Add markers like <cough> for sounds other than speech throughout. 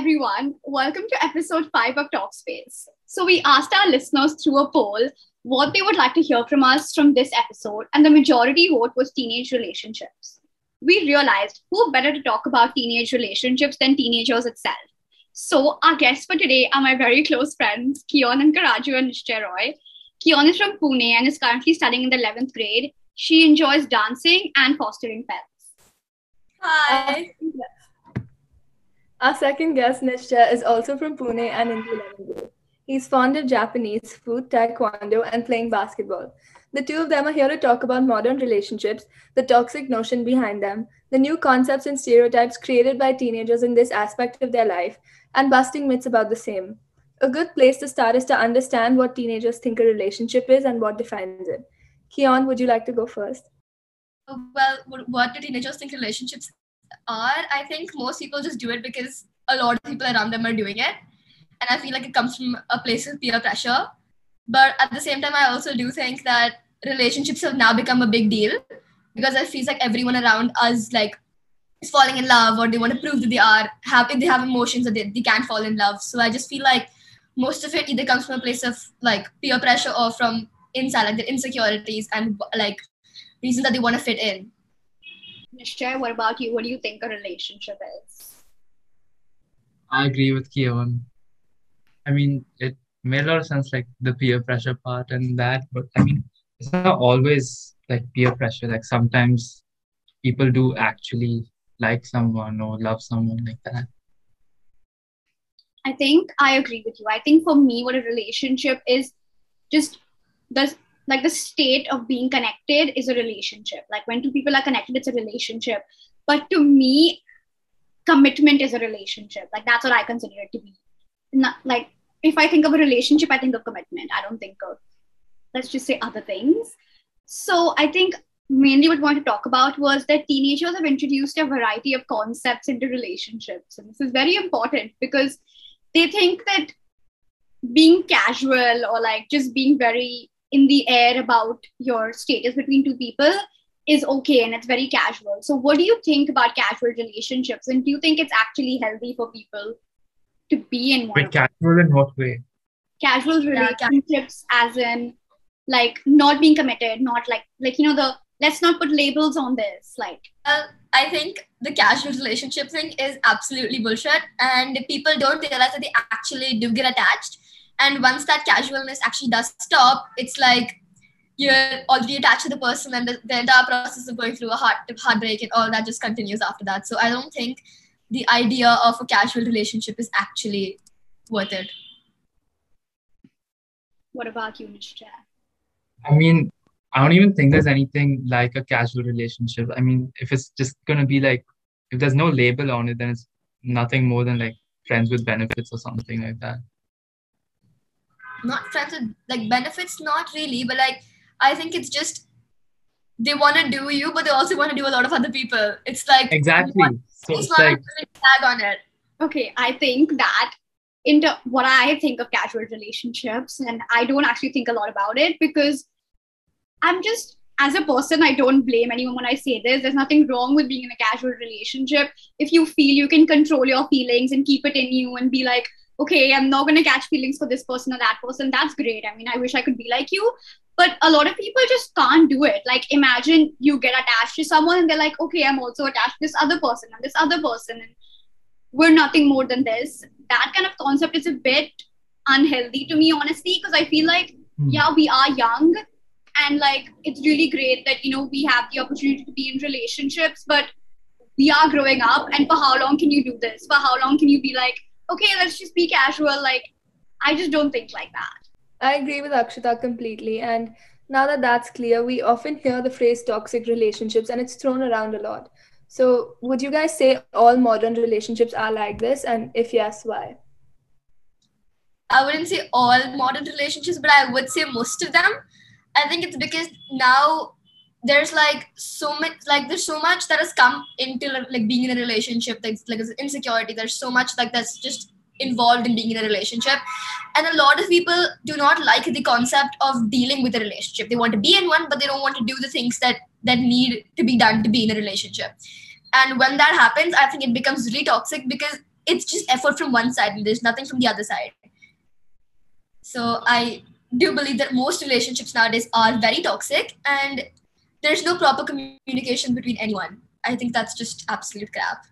everyone. Welcome to episode five of Talkspace. So, we asked our listeners through a poll what they would like to hear from us from this episode, and the majority vote was teenage relationships. We realized who better to talk about teenage relationships than teenagers itself. So, our guests for today are my very close friends, Keeyon and Karaju and Nischae Roy. Keeyon is from Pune and is currently studying in the 11th grade. She enjoys dancing and fostering pets. Hi. Uh, Our second guest, Nischae, is also from Pune and in the 11th grade. He's fond of Japanese food, taekwondo, and playing basketball. The two of them are here to talk about modern relationships, the toxic notion behind them, the new concepts and stereotypes created by teenagers in this aspect of their life, and busting myths about the same. A good place to start is to understand what teenagers think a relationship is and what defines it. Keeyon, would you like to go first? Well, what do teenagers think relationships are? I think most people just do it because a lot of people around them are doing it. And I feel like it comes from a place of peer pressure. But at the same time, I also do think that relationships have now become a big deal because I feel like everyone around us like is falling in love or they want to prove that they are have they have emotions that they, they can't fall in love. So I just feel like most of it either comes from a place of like peer pressure or from inside like the insecurities and like reasons that they want to fit in. Nischae, what about you? What do you think a relationship is? I agree with Keeyon. I mean, it made a lot of sense, like the peer pressure part and that, but I mean, it's not always like peer pressure. Like sometimes people do actually like someone or love someone like that. I think I agree with you. I think for me, what a relationship is just the like the state of being connected is a relationship. Like when two people are connected, it's a relationship. But to me, commitment is a relationship. Like that's what I consider it to be. Not like if I think of a relationship, I think of commitment. I don't think of let's just say other things. So I think mainly what we want to talk about was that teenagers have introduced a variety of concepts into relationships. And this is very important because they think that being casual or like just being very in the air about your status between two people is okay and it's very casual. So, what do you think about casual relationships? And do you think it's actually healthy for people to be in one? Wait, casual in what way? Casual relationships, as in like not being committed, not like like you know the let's not put labels on this. Like, well, I think the casual relationship thing is absolutely bullshit, and people don't realize that they actually do get attached. And once that casualness actually does stop, it's like you're already attached to the person, and the, the entire process of going through a heart heartbreak and all that just continues after that. So I don't think the idea of a casual relationship is actually worth it. What about you, mr Nischae? I mean, I don't even think there's anything like a casual relationship. I mean, if it's just gonna be like, if there's no label on it, then it's nothing more than like friends with benefits or something like that. Not friends with like benefits, not really, but like I think it's just they want to do you, but they also want to do a lot of other people. It's like exactly. So it's, it's like tag on it. Okay, I think that into what I think of casual relationships, and I don't actually think a lot about it because I'm just as a person, I don't blame anyone when I say this. There's nothing wrong with being in a casual relationship. If you feel you can control your feelings and keep it in you and be like, okay, I'm not going to catch feelings for this person or that person, that's great. I mean, I wish I could be like you. But a lot of people just can't do it. Like, imagine you get attached to someone and they're like, okay, I'm also attached to this other person and this other person. And we're nothing more than this. That kind of concept is a bit unhealthy to me, honestly, because I feel like, mm. yeah, we are young and like it's really great that you know we have the opportunity to be in relationships but we are growing up and for how long can you do this for how long can you be like okay let's just be casual like i just don't think like that. I agree with akshita completely and now that that's clear we often hear the phrase toxic relationships and it's thrown around a lot. So would you guys say all modern relationships are like this? And if yes why? I wouldn't say all modern relationships but i would say most of them. I think it's because now there's like so much like there's so much that has come into like being in a relationship that's like insecurity there's so much like that's just involved in being in a relationship. And a lot of people do not like the concept of dealing with a relationship. They want to be in one but they don't want to do the things that that need to be done to be in a relationship. And when that happens i think it becomes really toxic because it's just effort from one side and there's nothing from the other side. So I do believe that most relationships nowadays are very toxic and there's no proper communication between anyone. I think that's just absolute crap.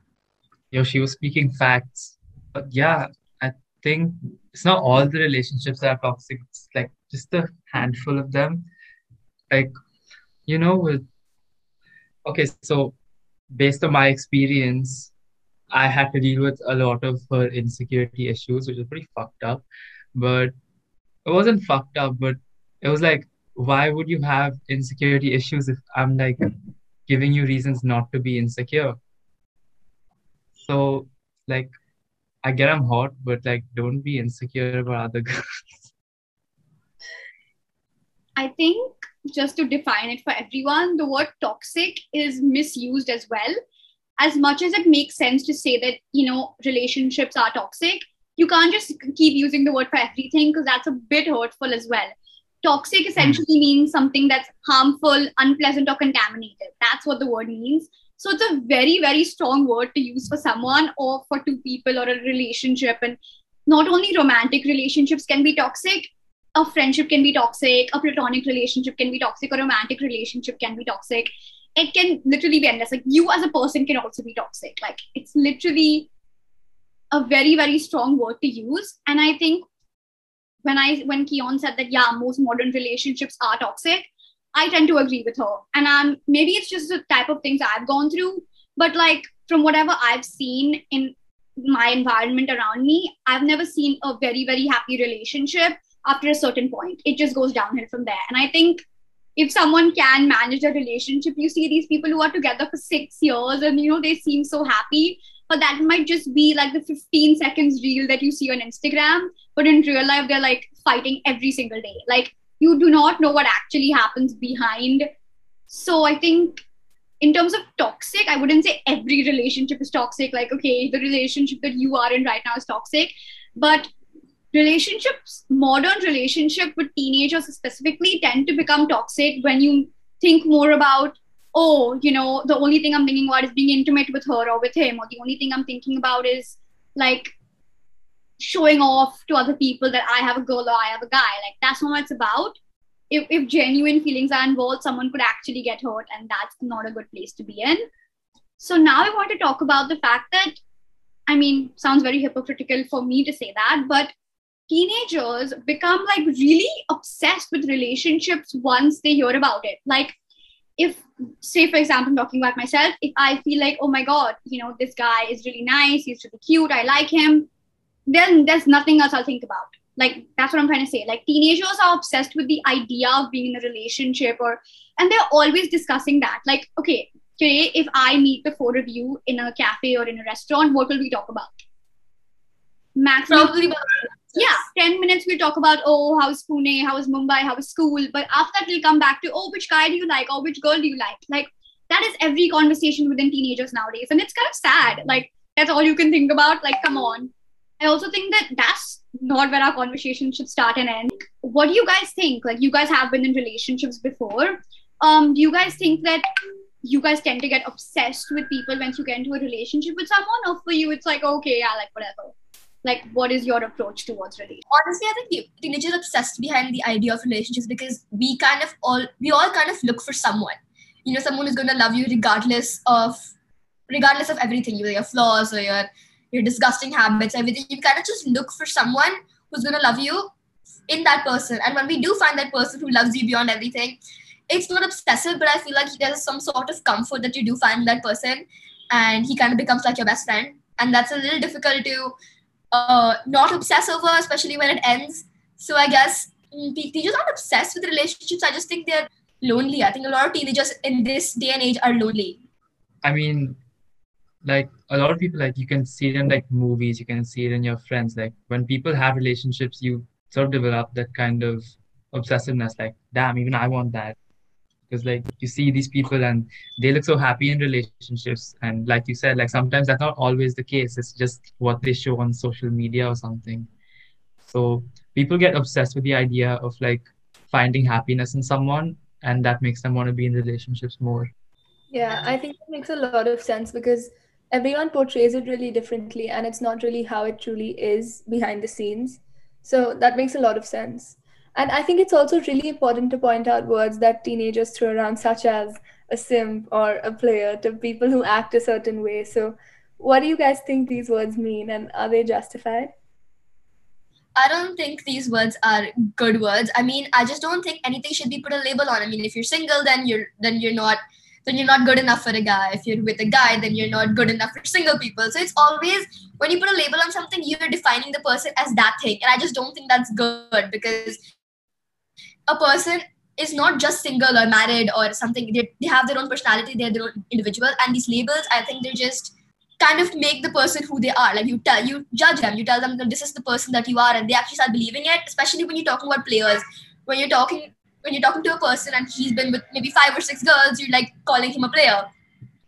Yo, she was speaking facts. But yeah, I think it's not all the relationships that are toxic. It's like just a handful of them. Like, you know, with okay, so based on my experience, I had to deal with a lot of her insecurity issues, which was pretty fucked up. But it wasn't fucked up, but it was like, why would you have insecurity issues if I'm like giving you reasons not to be insecure? So, like, I get I'm hot, but like, don't be insecure about other <laughs> girls. I think just to define it for everyone, the word toxic is misused as well. As much as it makes sense to say that, you know, relationships are toxic, you can't just keep using the word for everything because that's a bit hurtful as well. Toxic hmm. essentially means something that's harmful, unpleasant, or contaminated. That's what the word means. So it's a very, very strong word to use for someone or for two people or a relationship. And not only romantic relationships can be toxic, a friendship can be toxic, a platonic relationship can be toxic, a romantic relationship can be toxic. It can literally be endless. Like you as a person can also be toxic. Like it's literally a very, very strong word to use. And I think when I when Keeyon said that yeah, most modern relationships are toxic, I tend to agree with her. And um, maybe it's just the type of things I've gone through, but like from whatever I've seen in my environment around me, I've never seen a very, very happy relationship after a certain point. It just goes downhill from there. And I think if someone can manage a relationship, you see these people who are together for six years and you know they seem so happy, but that might just be like the 15 seconds reel that you see on Instagram. But in real life, they're like fighting every single day. Like you do not know what actually happens behind. So I think in terms of toxic, I wouldn't say every relationship is toxic. Like, okay, the relationship that you are in right now is toxic. But relationships, modern relationship with teenagers specifically tend to become toxic when you think more about, oh, you know, the only thing I'm thinking about is being intimate with her or with him, or the only thing I'm thinking about is like showing off to other people that I have a girl or I have a guy. Like that's not what it's about. If, if genuine feelings are involved, someone could actually get hurt, and that's not a good place to be in. So now I want to talk about the fact that, I mean, sounds very hypocritical for me to say that, but teenagers become like really obsessed with relationships once they hear about it. Like, if, say, for example, I'm talking about myself, if I feel like, oh my God, you know, this guy is really nice, he's really cute, I like him, then there's nothing else I'll think about. Like that's what I'm trying to say. Like teenagers are obsessed with the idea of being in a relationship or and they're always discussing that. Like, okay, today if I meet the four of you in a cafe or in a restaurant, what will we talk about? Maximum Probably yeah, 10 minutes we'll talk about, oh, how's Pune, how's Mumbai, how's school. But after that, we'll come back to, oh, which guy do you like? Or which girl do you like? Like, that is every conversation within teenagers nowadays. And it's kind of sad. Like, that's all you can think about. Like, come on. I also think that that's not where our conversation should start and end. What do you guys think? Like, you guys have been in relationships before. Um, do you guys think that you guys tend to get obsessed with people once you get into a relationship with someone, or for you, it's like, okay, yeah, like whatever? Like, what is your approach towards relationships? Honestly, I think teenagers obsessed behind the idea of relationships because we kind of all we all kind of look for someone. You know, someone who's going to love you regardless of regardless of everything, your, flaws or your your disgusting habits, everything. You kind of just look for someone who's gonna love you in that person. And when we do find that person who loves you beyond everything, it's not obsessive, but I feel like there's some sort of comfort that you do find in that person, and he kind of becomes like your best friend. And that's a little difficult to uh, not obsess over, especially when it ends. So I guess mm, teenagers aren't obsessed with relationships. I just think they're lonely. I think a lot of teenagers in this day and age are lonely. I mean, like a lot of people like you can see it in like movies you can see it in your friends like when people have relationships you sort of develop that kind of obsessiveness like damn even i want that because like you see these people and they look so happy in relationships and like you said like sometimes that's not always the case it's just what they show on social media or something so people get obsessed with the idea of like finding happiness in someone and that makes them want to be in relationships more yeah i think it makes a lot of sense because everyone portrays it really differently and it's not really how it truly is behind the scenes. So that makes a lot of sense. And I think it's also really important to point out words that teenagers throw around, such as a simp or a player, to people who act a certain way. So, what do you guys think these words mean and are they justified? I don't think these words are good words. I mean, I just don't think anything should be put a label on. I mean, if you're single, then you're then you're not then you're not good enough for a guy. If you're with a guy, then you're not good enough for single people. So it's always when you put a label on something, you're defining the person as that thing. And I just don't think that's good because a person is not just single or married or something. They, they have their own personality, they're their own individual. And these labels, I think they're just kind of make the person who they are. Like you tell you judge them, you tell them this is the person that you are, and they actually start believing it, especially when you're talking about players. When you're talking when you're talking to a person and he's been with maybe five or six girls, you're like calling him a player.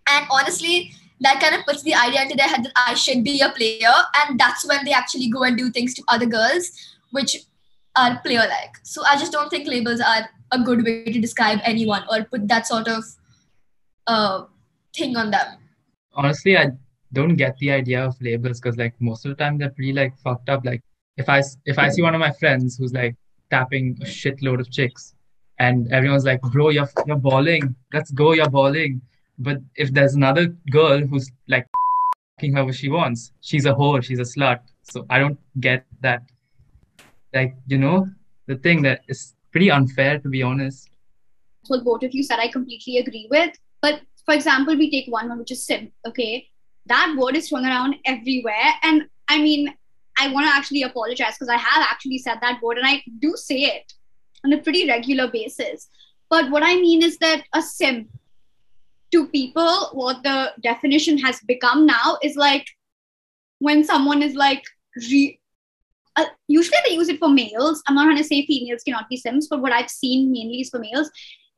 And honestly, that kind of puts the idea into their head that I should be a player. And that's when they actually go and do things to other girls, which are player like. So I just don't think labels are a good way to describe anyone or put that sort of uh, thing on them. Honestly, I don't get the idea of labels because like most of the time they're pretty like fucked up. Like if I if I see one of my friends who's like tapping a shitload of chicks, and everyone's like, "Bro, you're you're balling. Let's go, you're balling." But if there's another girl who's like <laughs> fucking however she wants, she's a whore, she's a slut. So I don't get that. Like you know, the thing that is pretty unfair to be honest. What both of you said, I completely agree with. But for example, we take one which is sim Okay, that word is thrown around everywhere. And I mean, I want to actually apologize because I have actually said that word and I do say it on a pretty regular basis. But what I mean is that a sim to people, what the definition has become now is like when someone is like, re- uh, usually they use it for males. I'm not to say females cannot be sims, but what I've seen mainly is for males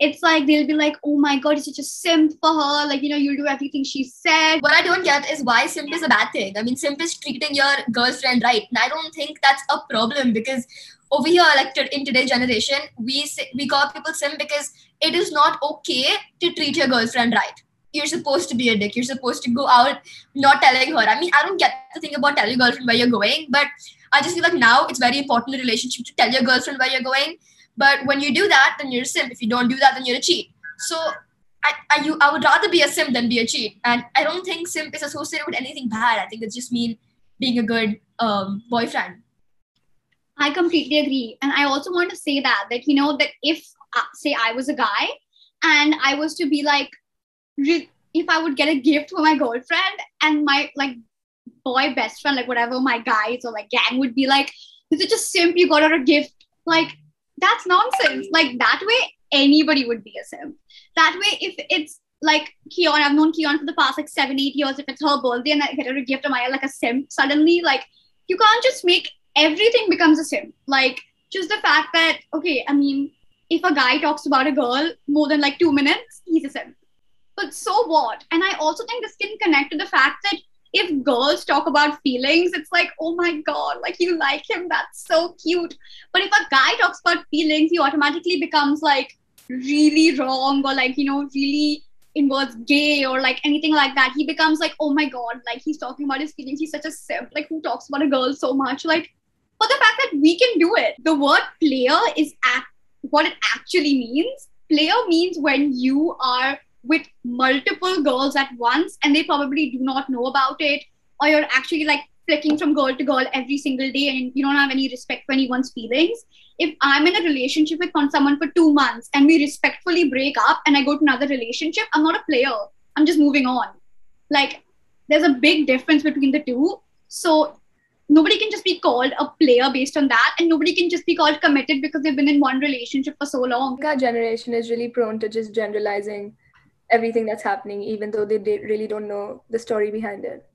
it's like they'll be like, oh my god, it's such a simp for her. Like, you know, you'll do everything she said. What I don't get is why simp is a bad thing. I mean, simp is treating your girlfriend right. And I don't think that's a problem because over here, like in today's generation, we we call people simp because it is not okay to treat your girlfriend right. You're supposed to be a dick. You're supposed to go out not telling her. I mean, I don't get the thing about telling your girlfriend where you're going, but I just feel like now it's very important in a relationship to tell your girlfriend where you're going but when you do that, then you're a simp. If you don't do that, then you're a cheat. So I, I, you, I would rather be a simp than be a cheat. And I don't think simp is associated with anything bad. I think it's just mean being a good um, boyfriend. I completely agree. And I also want to say that, that, you know, that if, uh, say, I was a guy and I was to be like, if I would get a gift for my girlfriend and my, like, boy best friend, like, whatever my guys or, like, gang would be like, is it just simp? You got her a gift. Like, that's nonsense. Like that way, anybody would be a simp. That way, if it's like Keeyon, I've known Keeyon for the past like seven, eight years. If it's her birthday and I get her a gift, am I like a simp suddenly? Like you can't just make everything becomes a simp. Like just the fact that okay, I mean, if a guy talks about a girl more than like two minutes, he's a simp. But so what? And I also think this can connect to the fact that if girls talk about feelings, it's like, oh my God, like you like him, that's so cute. But if a guy talks about feelings, he automatically becomes like really wrong or like, you know, really inwards gay or like anything like that. He becomes like, oh my God, like he's talking about his feelings. He's such a simp. Like, who talks about a girl so much? Like, but the fact that we can do it, the word player is at what it actually means. Player means when you are with multiple girls at once and they probably do not know about it or you're actually like flicking from girl to girl every single day and you don't have any respect for anyone's feelings. If i'm in a relationship with someone for two months and we respectfully break up and i go to another relationship i'm not a player. I'm just moving on. Like there's a big difference between the two. So nobody can just be called a player based on that and nobody can just be called committed because they've been in one relationship for so long. Our generation is really prone to just generalizing everything that's happening, even though they, really don't know the story behind it.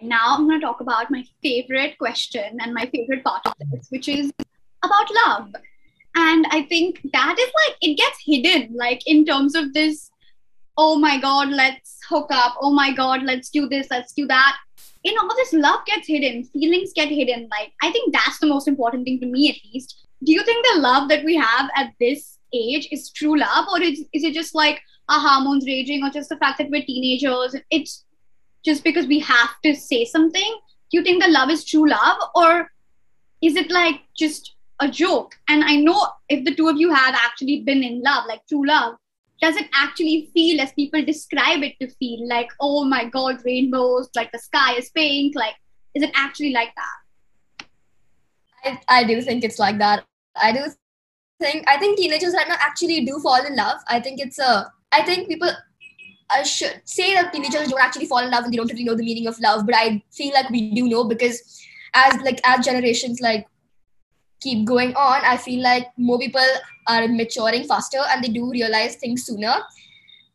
Now I'm going to talk about my favorite question and my favorite part of this, which is about love. And I think that is like, it gets hidden, like in terms of this, oh my God, let's hook up. Oh my God, let's do this, let's do that. In all this, love gets hidden, feelings get hidden. Like, I think that's the most important thing to me, at least. Do you think the love that we have at this age is true love, or is, is it just like, our hormones raging or just the fact that we're teenagers. It's just because we have to say something? Do you think that love is true love, or is it like just a joke? And I know if the two of you have actually been in love, like true love, does it actually feel as people describe it to feel like, oh my god, rainbows, like the sky is pink? Like, is it actually like that? I, I do think it's like that. I do think I think teenagers right now actually do fall in love. I think it's a I think people I should say that teenagers don't actually fall in love and they don't really know the meaning of love, but I feel like we do know because as like as generations like keep going on, I feel like more people are maturing faster and they do realize things sooner.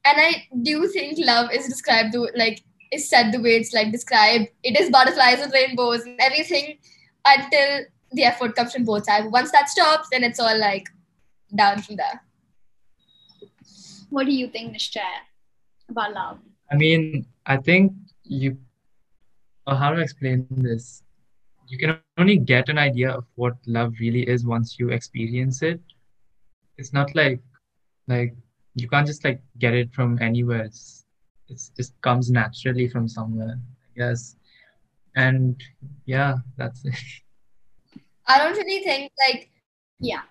And I do think love is described the like is said the way it's like described. It is butterflies and rainbows and everything until the effort comes from both sides. Once that stops, then it's all like down from there. What do you think, Nishchaya, about love? I mean, I think you, or how to explain this? You can only get an idea of what love really is once you experience it. It's not like, like you can't just like get it from anywhere. It's, it's just comes naturally from somewhere, I guess. And yeah, that's it. I don't really think like Yeah.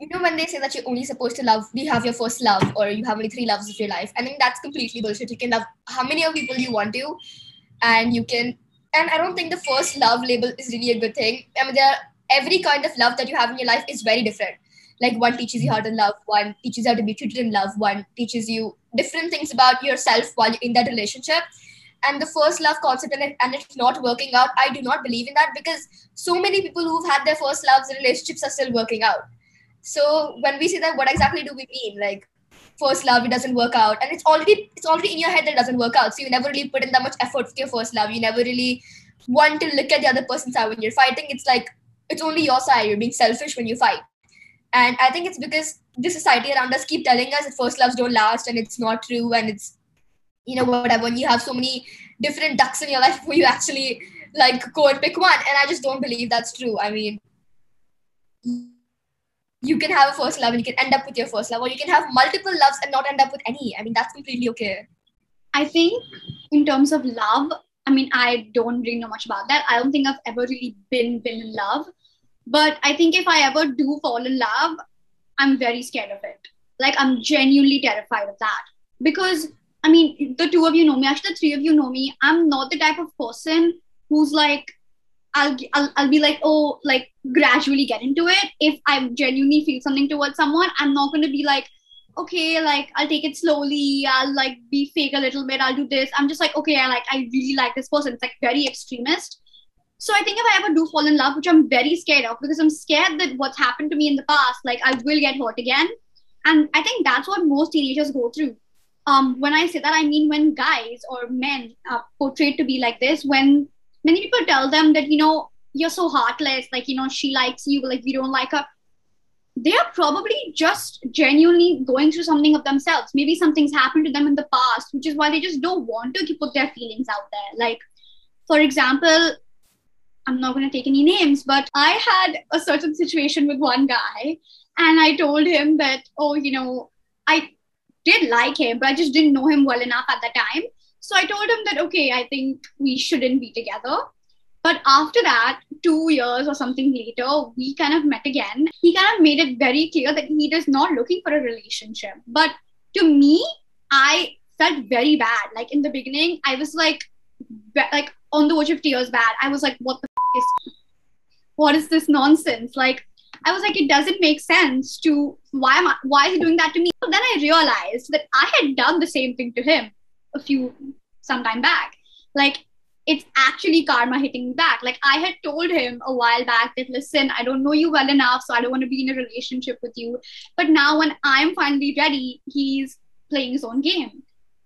You know when they say that you're only supposed to love you have your first love or you have only three loves of your life. I think that's completely bullshit. You can love how many of people you want to and you can and i don't think the first love label is really a good thing. I mean there are, every kind of love that you have in your life is very different. Like one teaches you how to love one teaches you how to be treated in love one teaches you different things about yourself while you're in that relationship. And the first love concept and, it, and it's not working out i do not believe in that because so many people who've had their first loves relationships are still working out so when we say that, what exactly do we mean? Like first love, it doesn't work out, and it's already it's already in your head that it doesn't work out. So you never really put in that much effort with your first love. You never really want to look at the other person's side when you're fighting. It's like it's only your side. You're being selfish when you fight, and I think it's because the society around us keep telling us that first loves don't last, and it's not true, and it's you know whatever. When you have so many different ducks in your life, <laughs> where you actually like go and pick one, and I just don't believe that's true. I mean you can have a first love and you can end up with your first love, or you can have multiple loves and not end up with any. I mean, that's completely okay. I think in terms of love, I mean, I don't really know much about that. I don't think I've ever really been been in love. But I think if I ever do fall in love, I'm very scared of it. Like I'm genuinely terrified of that. Because I mean, the two of you know me, actually the three of you know me. I'm not the type of person who's like I'll, I'll, I'll be like, oh, like gradually get into it. If I genuinely feel something towards someone, I'm not going to be like, okay, like I'll take it slowly. I'll like be fake a little bit. I'll do this. I'm just like, okay, I like, I really like this person. It's like very extremist. So I think if I ever do fall in love, which I'm very scared of because I'm scared that what's happened to me in the past, like I will get hurt again. And I think that's what most teenagers go through. Um, when I say that, I mean when guys or men are portrayed to be like this, when many people tell them that you know you're so heartless like you know she likes you like we don't like her. They are probably just genuinely going through something of themselves. Maybe something's happened to them in the past which is why they just don't want to put their feelings out there. Like for example i'm not going to take any names but i had a certain situation with one guy and i told him that oh you know i did like him but i just didn't know him well enough at the time so I told him that, okay, I think we shouldn't be together. But after that, two years or something later, we kind of met again. He kind of made it very clear that he is not looking for a relationship. But to me, I felt very bad. Like in the beginning, I was like, like on the verge of tears bad. I was like, what the f- is, what is this nonsense? Like, I was like, it doesn't make sense to why am I, why is he doing that to me? But then I realized that I had done the same thing to him a few some time back. Like it's actually karma hitting back. Like I had told him a while back that listen, I don't know you well enough, so I don't want to be in a relationship with you. But now when I'm finally ready, he's playing his own game.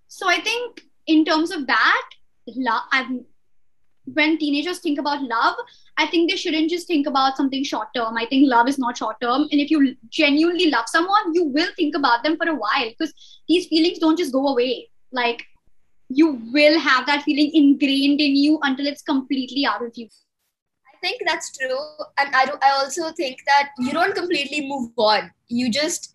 So I think in terms of that, love I'm when teenagers think about love, I think they shouldn't just think about something short term. I think love is not short term. And if you genuinely love someone, you will think about them for a while because these feelings don't just go away. Like you will have that feeling ingrained in you until it's completely out of you. I think that's true. And I, do, I also think that you don't completely move on. You just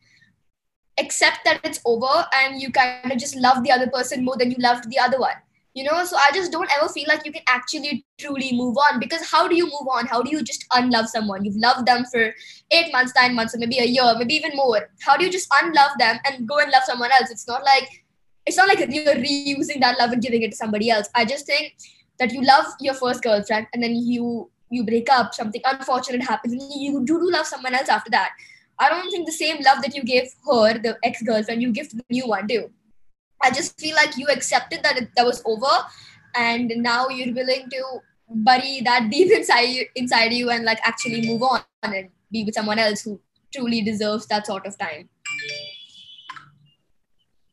accept that it's over and you kind of just love the other person more than you loved the other one. you know so i just don't ever feel like you can actually truly move on because how do you move on how do you just unlove someone you've loved them for eight months nine months or maybe a year maybe even more how do you just unlove them and go and love someone else it's not like it's not like you're reusing that love and giving it to somebody else. I just think that you love your first girlfriend and then you you break up something unfortunate happens and you do, do love someone else after that. I don't think the same love that you gave her the ex-girlfriend you give to the new one too. I just feel like you accepted that it, that was over, and now you're willing to bury that <laughs> deep inside inside you and like actually move on and be with someone else who truly deserves that sort of time.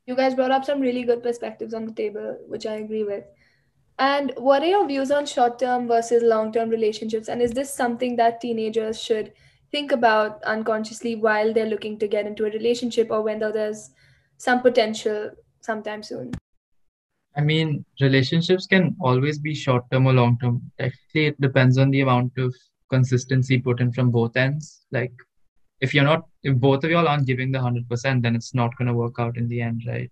You guys brought up some really good perspectives on the table, which I agree with. And what are your views on short term versus long term relationships? And is this something that teenagers should think about unconsciously while they're looking to get into a relationship or when there's some potential sometime soon? I mean, relationships can always be short term or long term. Actually, it depends on the amount of consistency put in from both ends. Like, if you're not, if both of y'all aren't giving the 100%, then it's not going to work out in the end, right?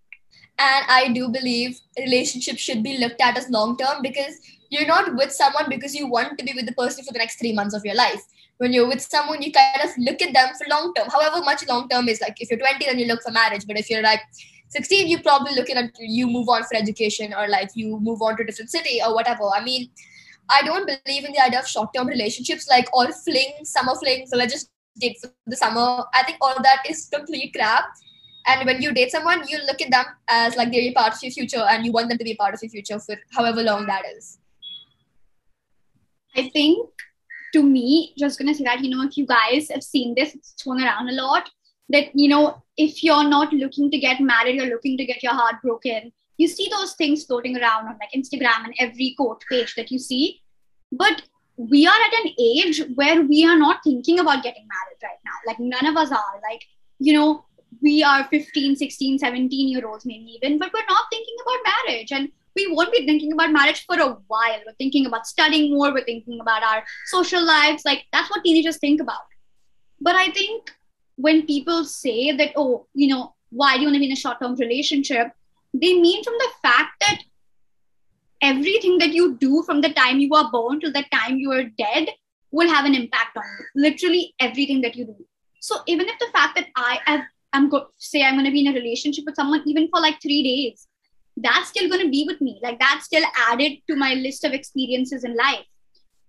And I do believe relationships should be looked at as long term because you're not with someone because you want to be with the person for the next three months of your life. When you're with someone, you kind of look at them for long term. However much long term is like if you're 20, then you look for marriage. But if you're like 16 you probably looking at you move on for education or like you move on to a different city or whatever i mean i don't believe in the idea of short-term relationships like all fling summer fling so let's just date for the summer. I think all that is complete crap. And when you date someone you look at them as like they're a part of your future and you want them to be a part of your future for however long that is. I think to me just gonna say that you know if you guys have seen this it's thrown around a lot that you know if you're not looking to get married you're looking to get your heart broken you see those things floating around on like instagram and every quote page that you see. But we are at an age where we are not thinking about getting married right now. Like none of us are. Like you know we are 15 16 17 year olds maybe even but we're not thinking about marriage. And we won't be thinking about marriage for a while. We're thinking about studying more. We're thinking about our social lives. Like that's what teenagers think about. But i think when people say that, oh, you know, why do you want to be in a short term relationship? They mean from the fact that everything that you do from the time you are born till the time you are dead will have an impact on you. Literally everything that you do. So even if the fact that I have, I'm go- say I'm going to be in a relationship with someone even for like three days, that's still going to be with me. Like that's still added to my list of experiences in life.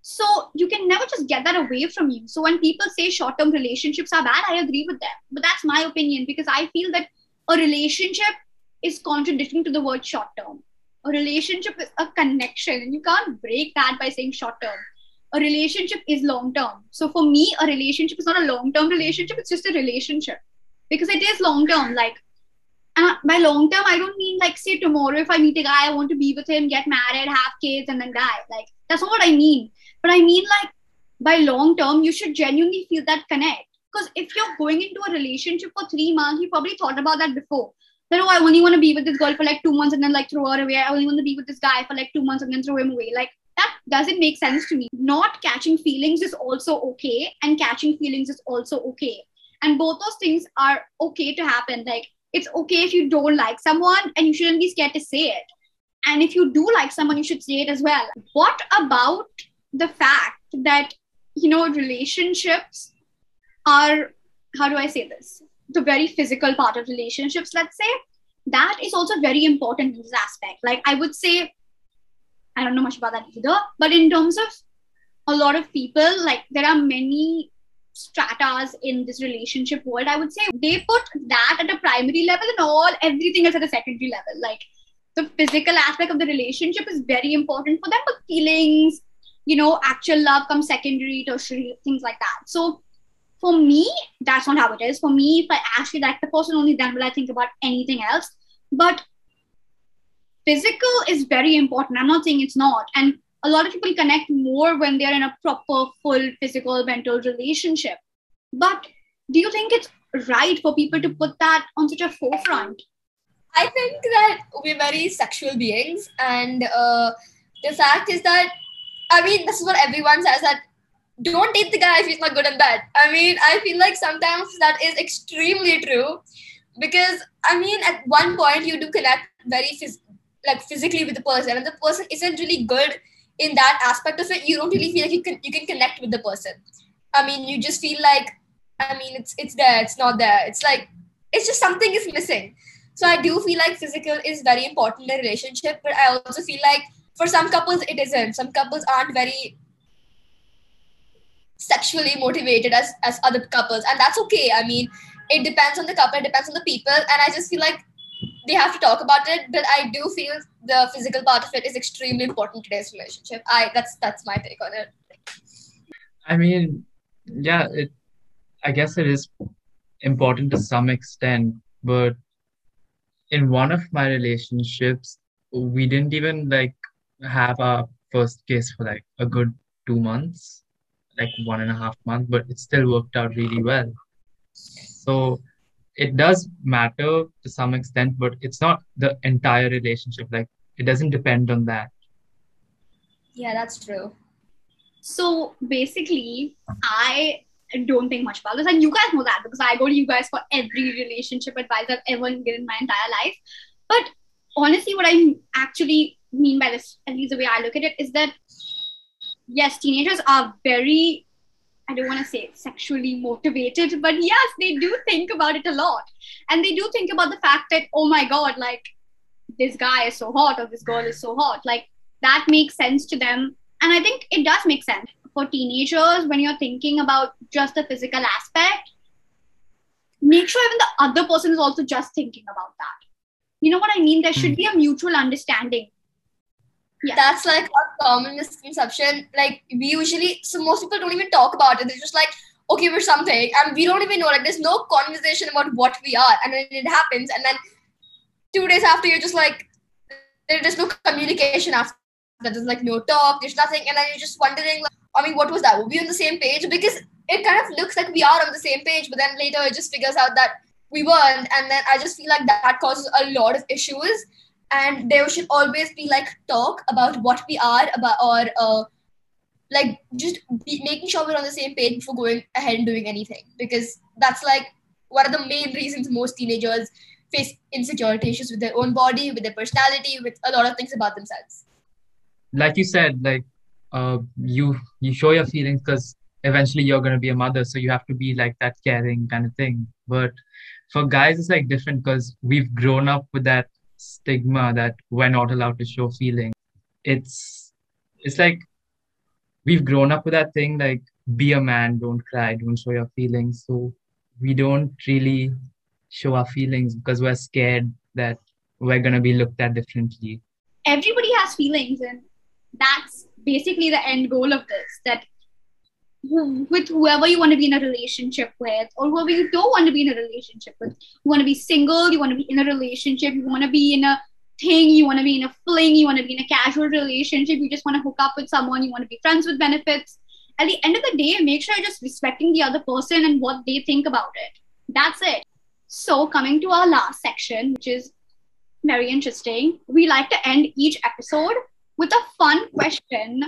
So you can never just get that away from you. So when people say short term relationships are bad, I agree with them. But that's my opinion because I feel that a relationship is contradicting to the word short term. A relationship is a connection, and you can't break that by saying short term. A relationship is long term. So for me, a relationship is not a long term relationship, it's just a relationship because it is long term. Like, by long term, I don't mean like, say, tomorrow if I meet a guy, I want to be with him, get married, have kids, and then die. Like, that's not what I mean but I mean, like, by long term, you should genuinely feel that connect. Because if you're going into a relationship for three months, you probably thought about that before. That, oh, I only want to be with this girl for like two months and then like throw her away. I only want to be with this guy for like two months and then throw him away. Like, that doesn't make sense to me. Not catching feelings is also okay, and catching feelings is also okay. And both those things are okay to happen. Like, it's okay if you don't like someone, and you shouldn't be scared to say it. And if you do like someone, you should say it as well. What about the fact that you know relationships are how do i say this the very physical part of relationships let's say that is also very important in this aspect. Like i would say i don't know much about that either but in terms of a lot of people like there are many stratas in this relationship world. I would say they put that at a primary level and all everything else at a secondary level. Like the physical aspect of the relationship is very important for them but feelings you know, actual love comes secondary, tertiary, things like that. So for me, that's not how it is. For me, if I actually like the person, only then will I think about anything else. But physical is very important. I'm not saying it's not. And a lot of people connect more when they're in a proper, full physical, mental relationship. But do you think it's right for people to put that on such a forefront? I think that we're very sexual beings, and uh, the fact is that I mean, this is what everyone says that don't date the guy if he's not good in bed. I mean, I feel like sometimes that is extremely true because I mean, at one point you do connect very phys- like physically with the person and the person isn't really good in that aspect of it. You don't really feel like you can you can connect with the person. I mean you just feel like i mean it's it's there it's not there. It's like it's just something is missing. So i do feel like physical is very important in a relationship but i also feel like for some couples it isn't. Some couples aren't very sexually motivated as as other couples. And that's okay. I mean it depends on the couple. It depends on the people. And i just feel like they have to talk about it. But i do feel the physical part of it is extremely important today's relationship. I that's that's my take on it. I mean, yeah, it. I guess it is important to some extent, but in one of my relationships, we didn't even like have our first kiss for like a good two months, like one and a half months, but it still worked out really well. So it does matter to some extent, but it's not the entire relationship. Like it doesn't depend on that. yeah that's true So basically, I don't think much about this, and you guys know that because I go to you guys for every relationship advice I've ever given my entire life. But honestly, what I actually mean by this, at least the way I look at it, is that yes, teenagers are very I don't want to say sexually motivated, but yes, they do think about it a lot. And they do think about the fact that, oh my God, like this guy is so hot or this girl is so hot. Like that makes sense to them. And I think it does make sense for teenagers when you're thinking about just the physical aspect. Make sure even the other person is also just thinking about that. You know what I mean? There should hmm. be a mutual understanding. Yeah. that's like a common misconception. Like we usually so most people don't even talk about it. They're just like okay we're something. And we don't even know like there's no conversation about what we are. And then it happens and then two days after you're just like there's no communication after that. There's like no talk there's nothing. And then you're just wondering like, i mean what was that? Were we on the same page? Because it kind of looks like we are on the same page but then later it just figures out that we weren't. And then i just feel like that causes a lot of issues and there should always be like talk about what we are about or uh, like just be, making sure we're on the same page before going ahead and doing anything because that's like one of the main reasons most teenagers face insecurity issues with their own body with their personality with a lot of things about themselves Like you said, like uh, you you show your feelings because eventually you're gonna be a mother, so you have to be like that caring kind of thing. But for guys, it's like different because we've grown up with that stigma that we're not allowed to show feelings. It's it's like we've grown up with that thing like be a man, don't cry, don't show your feelings. So we don't really show our feelings because we're scared that we're gonna be looked at differently. everybody has feelings and that's basically the end goal of this that with whoever you want to be in a relationship with or whoever you don't want to be in a relationship with. You want to be single you want to be in a relationship you want to be in a thing you want to be in a fling you want to be in a casual relationship you just want to hook up with someone you want to be friends with benefits. At the end of the day make sure you're just respecting the other person and what they think about it. That's it. So coming to our last section which is very interesting. We like to end each episode with a fun question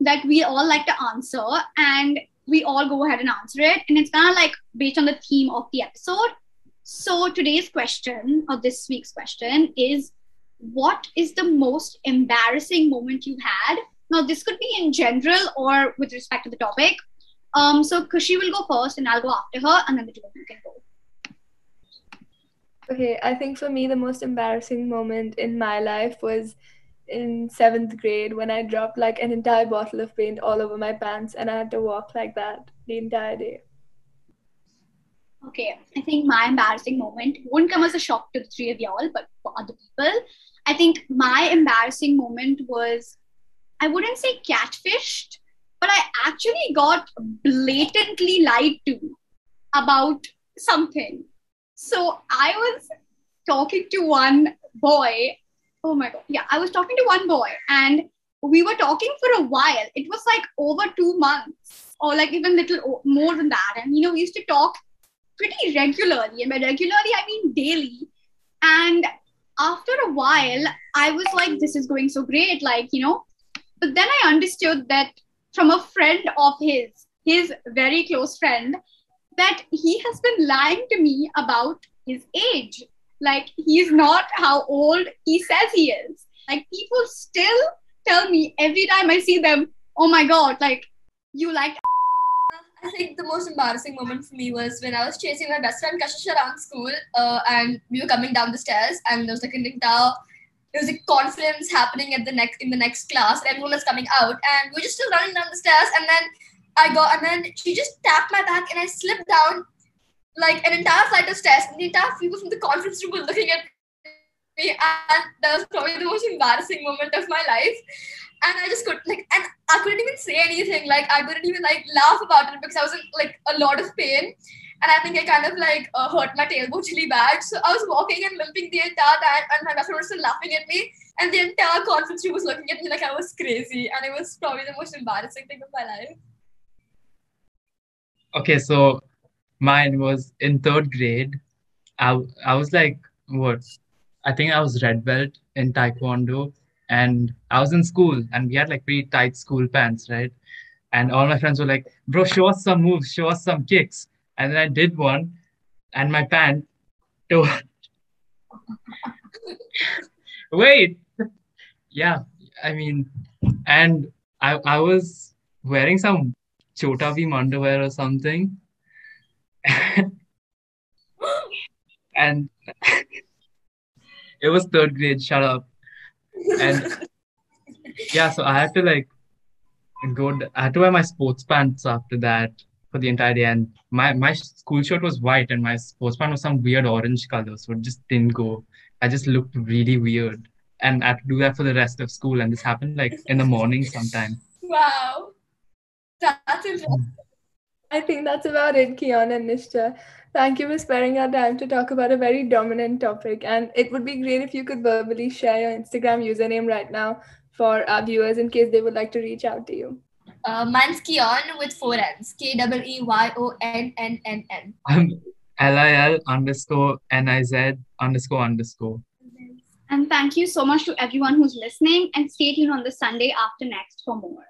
that we all like to answer, and we all go ahead and answer it. And it's kind of like based on the theme of the episode. So today's question, or this week's question, is what is the most embarrassing moment you've had? Now, this could be in general or with respect to the topic. Um, so Kushi will go first, and I'll go after her, and then the two of you can go. Okay, I think for me, the most embarrassing moment in my life was in seventh grade when I dropped like an entire bottle of paint all over my pants and I had to walk like that the entire day. Okay, I think my embarrassing moment won't come as a shock to the three of y'all, but for other people, I think my embarrassing moment was I wouldn't say catfished, but I actually got blatantly lied to about something. So I was talking to one boy. Oh my god, yeah, I was talking to one boy, and we were talking for a while. It was like over two months, or like even little more than that. And you know, we used to talk pretty regularly, and by regularly I mean daily. And after a while, I was like, this is going so great, like, you know. But then I understood that from a friend of his, his very close friend, that he has been lying to me about his age. Like, he's not how old he says he is. Like people still tell me every time I see them, oh my god, like you like I think the most embarrassing moment for me was when I was chasing my best friend Kashish around school, uh, and we were coming down the stairs, and there was like an entire, there was a conference happening at the next in the next class, and everyone was coming out, and we were just still running down the stairs, and then I got, and then she just tapped my back, and I slipped down like an entire flight of stairs, and the entire people from the conference room were looking at me, and that was probably the most embarrassing moment of my life and I just couldn't like, and I couldn't even say anything. Like I couldn't even like laugh about it because I was in like a lot of pain, and I think I kind of like uh, hurt my tailbone really bad. So I was walking and limping the entire time, and my best friend was still laughing at me, and the entire conference room was looking at me like I was crazy, and it was probably the most embarrassing thing of my life. Okay, so mine was in third grade. I I was like what? I think I was red belt in Taekwondo and I was in school and we had like pretty tight school pants, right? And all my friends were like, bro, show us some moves, show us some kicks. And then I did one and my pant <laughs> tore. Wait. Yeah, I mean, and I I was wearing some Chhota Bheem underwear or something. <laughs> and <laughs> it was third grade, shut up and <laughs> yeah, so I had to like go. I had to wear my sports pants after that for the entire day, and my my school shirt was white, and my sports pants was some weird orange color, so it just didn't go. I just looked really weird, and I had to do that for the rest of school, and this happened like in the morning sometime. Wow, that's interesting. I think that's about it, Keeyon and Nischae. Thank you for sparing our time to talk about a very dominant topic. And it would be great if you could verbally share your Instagram username right now for our viewers in case they would like to reach out to you. Uh, mine's Keyon with four N's. K W E Y O N N N N. I'm L I L underscore N I Z underscore underscore. And thank you so much to everyone who's listening and stay tuned on the Sunday after next for more.